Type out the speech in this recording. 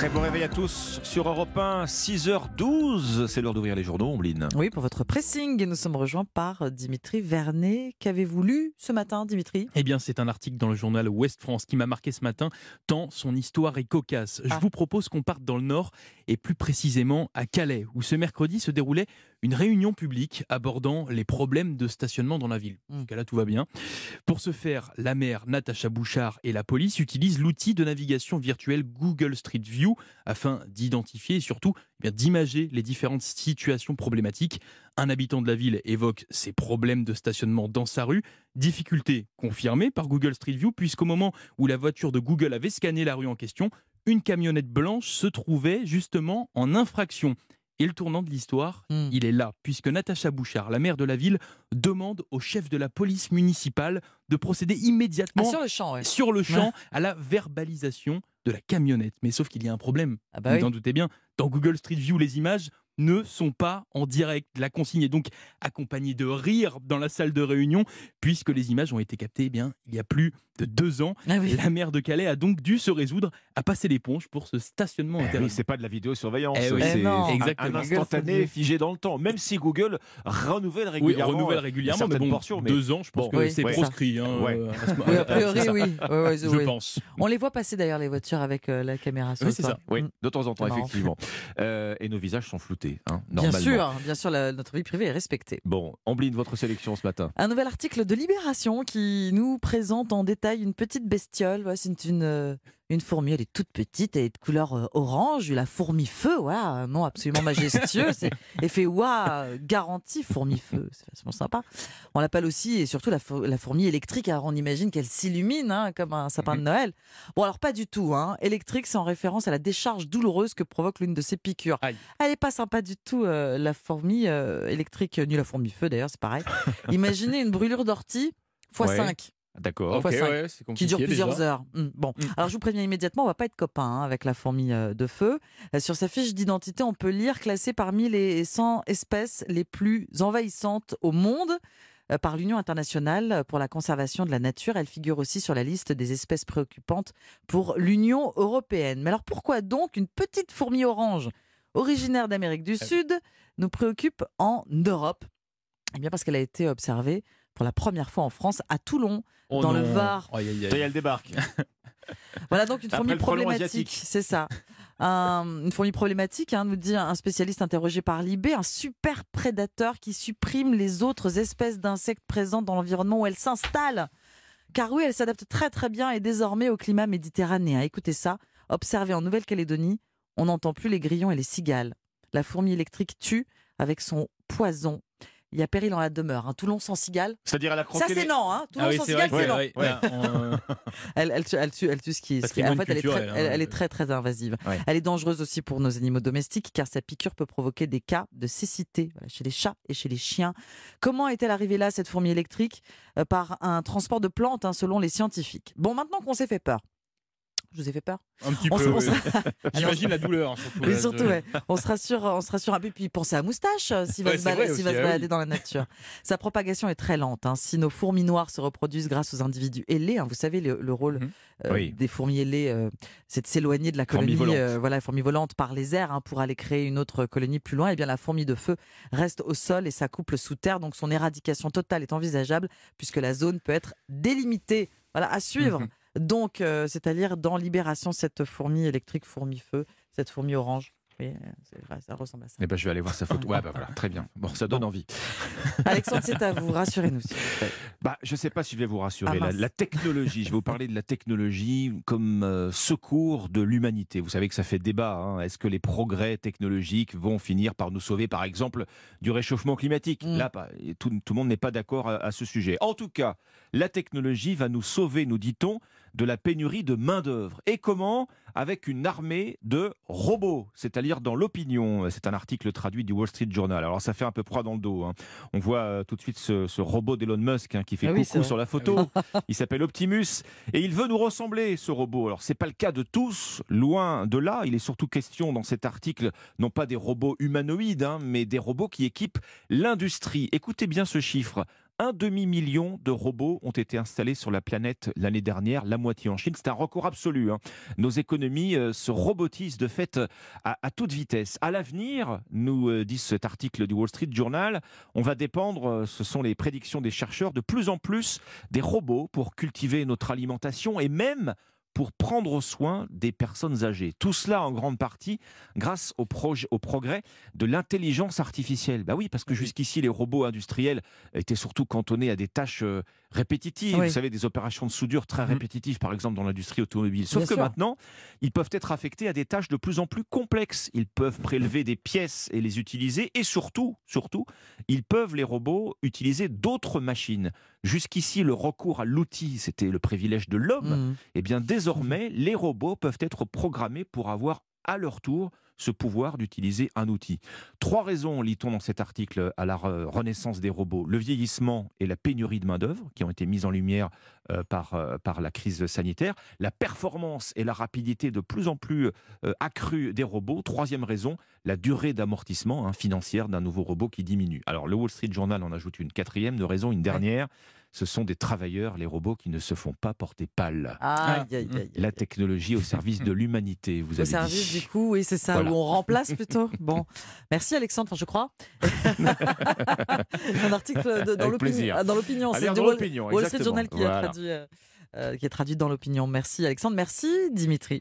Très bon réveil à tous sur Europe 1, 6h12. C'est l'heure d'ouvrir les journaux, Ombline. Oui, pour votre pressing. Et nous sommes rejoints par Dimitri Vernet. Qu'avez-vous lu ce matin, Dimitri? Eh bien, c'est un article dans le journal Ouest France qui m'a marqué ce matin, tant son histoire est cocasse. Je Ah. vous propose qu'on parte dans le Nord, et plus précisément à Calais, où ce mercredi se déroulait une réunion publique abordant les problèmes de stationnement dans la ville. Mm. Jusqu'à là, tout va bien. Pour ce faire, la maire Natacha Bouchard et la police utilisent l'outil de navigation virtuelle Google Street View afin d'identifier et surtout eh bien, d'imager les différentes situations problématiques. Un habitant de la ville évoque ses problèmes de stationnement dans sa rue, difficulté confirmée par Google Street View, puisqu'au moment où la voiture de Google avait scanné la rue en question, une camionnette blanche se trouvait justement en infraction. Et le tournant de l'histoire, Hmm. il est là, puisque Natacha Bouchard, la maire de la ville, demande au chef de la police municipale de procéder Ah, immédiatement Sur le champ, ouais. sur le champ à la verbalisation de la camionnette. Mais sauf qu'il y a un problème. Ah bah Vous oui. en doutez bien, dans Google Street View, les images ne sont pas en direct. La consigne est donc accompagnée de rire dans la salle de réunion, puisque les images ont été captées eh bien, il y a plus de deux ans. Ah oui. La maire de Calais a donc dû se résoudre à passer l'éponge pour ce stationnement Eh interdit. oui, c'est pas de la vidéosurveillance, Eh oui. c'est Eh un- instantané figé dans le temps. Même si Google renouvelle Oui, régulièrement, renouvelle euh, régulièrement, mais certaines bon, portions, mais- deux ans, je pense Bon, que oui, c'est ouais. proscrit. hein, Ouais. euh, ce- Oui, a priori, oui. Ouais, ouais, Je oui. pense. On les voit passer d'ailleurs, les voitures, avec euh, la caméra sur Oui, le c'est ça. Oui, Mm. de temps en temps, effectivement. Euh, et nos visages sont floutés, hein, Bien sûr, bien sûr, la- notre vie privée est respectée. Bon, Ombline, votre sélection ce matin. Un nouvel article de Libération qui nous présente en détail une petite bestiole. C'est une, euh, une fourmi, elle est toute petite, elle est de couleur euh, orange, la fourmi feu, voilà, un nom absolument majestueux. c'est effet waouh, garantie fourmi feu, c'est vachement sympa. On l'appelle aussi et surtout la, four- la fourmi électrique, alors on imagine qu'elle s'illumine hein, comme un sapin de Noël. Bon, alors pas du tout, hein. électrique, c'est en référence à la décharge douloureuse que provoque l'une de ses piqûres. Aïe. Elle est pas sympa du tout, euh, la fourmi euh, électrique, ni la fourmi feu d'ailleurs, c'est pareil. Imaginez une brûlure d'ortie x Ouais. 5 D'accord. Cinq. ouais, qui dure plusieurs déjà. heures. Hmm, Bon, Mm. alors je vous préviens immédiatement, on va pas être copains hein, avec la fourmi euh, de feu. Euh, Sur sa fiche d'identité, on peut lire classée parmi les 100 espèces les plus envahissantes au monde euh, par l'Union internationale pour la conservation de la nature. Elle figure aussi sur la liste des espèces préoccupantes pour l'Union européenne. Mais alors pourquoi donc une petite fourmi orange originaire d'Amérique du Sud nous préoccupe en Europe? Eh bien parce qu'elle a été observée pour la première fois en France à Toulon Oh dans le. Var. Y est, elle débarque. Voilà donc une fourmi problématique, c'est ça. Un- une fourmi problématique, hein, nous dit un spécialiste interrogé par Libé, un super prédateur qui supprime les autres espèces d'insectes présentes dans l'environnement où elle s'installe. Car oui, elle s'adapte très très bien et désormais au climat méditerranéen. Écoutez ça, observez en Nouvelle-Calédonie, on n'entend plus les grillons et les cigales. La fourmi électrique tue avec son poison. Il y a péril en la demeure. hein. Toulon sans cigale, C'est-à-dire, elle a croqué ça c'est les- non. Hein. Toulon Ah oui, sans c'est vrai cigale, que c'est non. ouais, là, on, Elle, elle, tue, elle, tue, elle tue ce qui est. En fait, elle est, très, hein, elle, elle est très, très invasive. Ouais. Elle est dangereuse aussi pour nos animaux domestiques car sa piqûre peut provoquer des cas de cécité voilà, chez les chats et chez les chiens. Comment est-elle arrivée là, cette fourmi électrique? Euh, Par un transport de plantes, hein, selon les scientifiques. Bon, maintenant qu'on s'est fait peur. Je vous ai fait peur un petit On peu. se- oui. se- J'imagine la douleur. Surtout, Mais là, surtout, ouais. on se rassure, on se rassure un peu. Puis pensez à moustache euh, s'il va, Ouais, se, c'est bala- vrai s'il va aussi, se ah balader oui. dans la nature. Sa propagation est très lente. hein. Si nos fourmis noires se reproduisent grâce aux individus ailés, hein, vous savez le, le rôle Mhm. euh, Oui. des fourmis ailées, euh, c'est de s'éloigner de la colonie, euh, voilà, fourmis volantes par les airs hein, pour aller créer une autre colonie plus loin. Et bien la fourmi de feu reste au sol et s'accouple sous terre. Donc son éradication totale est envisageable puisque la zone peut être délimitée. Voilà, à suivre. Donc, euh, c'est-à-dire dans Libération, cette fourmi électrique, fourmi feu, cette fourmi orange. Oui, euh, c'est vrai, ça ressemble à ça. Eh ben, je vais aller voir sa photo. Ouais, bah voilà, très bien. Bon, ça donne envie. Alexandre, c'est à vous, rassurez-nous. Bah, je ne sais pas si je vais vous rassurer. Ah, la, technologie, je vais vous parler de la technologie comme euh, secours de l'humanité. Vous savez que ça fait débat. hein. Est-ce que les progrès technologiques vont finir par nous sauver, par exemple, du réchauffement climatique? Mm. Là, tout, tout le monde n'est pas d'accord à, à ce sujet. En tout cas, la technologie va nous sauver, nous dit-on, de la pénurie de main-d'œuvre. Et comment? Avec une armée de robots, c'est-à-dire dans l'opinion. C'est un article traduit du Wall Street Journal. Alors, ça fait un peu froid dans le dos. hein. On voit euh, tout de suite ce, ce robot d'Elon Musk hein, qui fait Ah oui, coucou sur la photo. Il s'appelle Optimus et il veut nous ressembler, ce robot. Alors, c'est pas le cas de tous, loin de là. Il est surtout question dans cet article, non pas des robots humanoïdes, hein, mais des robots qui équipent l'industrie. Écoutez bien ce chiffre. Un demi-million de robots ont été installés sur la planète l'année dernière, la moitié en Chine. C'est un record absolu. hein. Nos économies euh, se robotisent de fait euh, à, toute vitesse. À l'avenir, nous euh, dit cet article du Wall Street Journal, on va dépendre, ce sont les prédictions des chercheurs, de plus en plus des robots pour cultiver notre alimentation et même pour prendre soin des personnes âgées. Tout cela en grande partie grâce au, progrès de l'intelligence artificielle. Bah oui, parce que jusqu'ici, les robots industriels étaient surtout cantonnés à des tâches euh, répétitives. Oui. Vous savez, des opérations de soudure très Mhm. répétitives, par exemple dans l'industrie automobile. Sauf Bien que sûr. maintenant, ils peuvent être affectés à des tâches de plus en plus complexes. Ils peuvent prélever des pièces et les utiliser. Et surtout, surtout, ils peuvent, les robots, utiliser d'autres machines. Jusqu'ici, le recours à l'outil, c'était le privilège de l'homme. Mm. Eh bien, désormais, les robots peuvent être programmés pour avoir à leur tour ce pouvoir d'utiliser un outil. Trois raisons, lit-on dans cet article, à la re- renaissance des robots. Le vieillissement et la pénurie de main-d'œuvre, qui ont été mises en lumière euh, par, euh, par la crise sanitaire. La performance et la rapidité de plus en plus euh, accrue des robots. Troisième raison, la durée d'amortissement hein, financière d'un nouveau robot qui diminue. Alors, le Wall Street Journal en ajoute une quatrième de raison, une dernière. Ce sont des travailleurs, les robots, qui ne se font pas porter pâle. Aïe, aïe, aïe, aïe. La technologie au service de l'humanité, vous Au avez service, dit. du coup, oui, c'est ça, Voilà. où on remplace plutôt. Bon, merci Alexandre, enfin, je crois. Un article de- dans l'opinion. ah, c'est du Wall, Street. Journal qui, a Voilà. traduit, euh, euh, qui est traduit dans l'opinion. Merci Alexandre, merci Dimitri.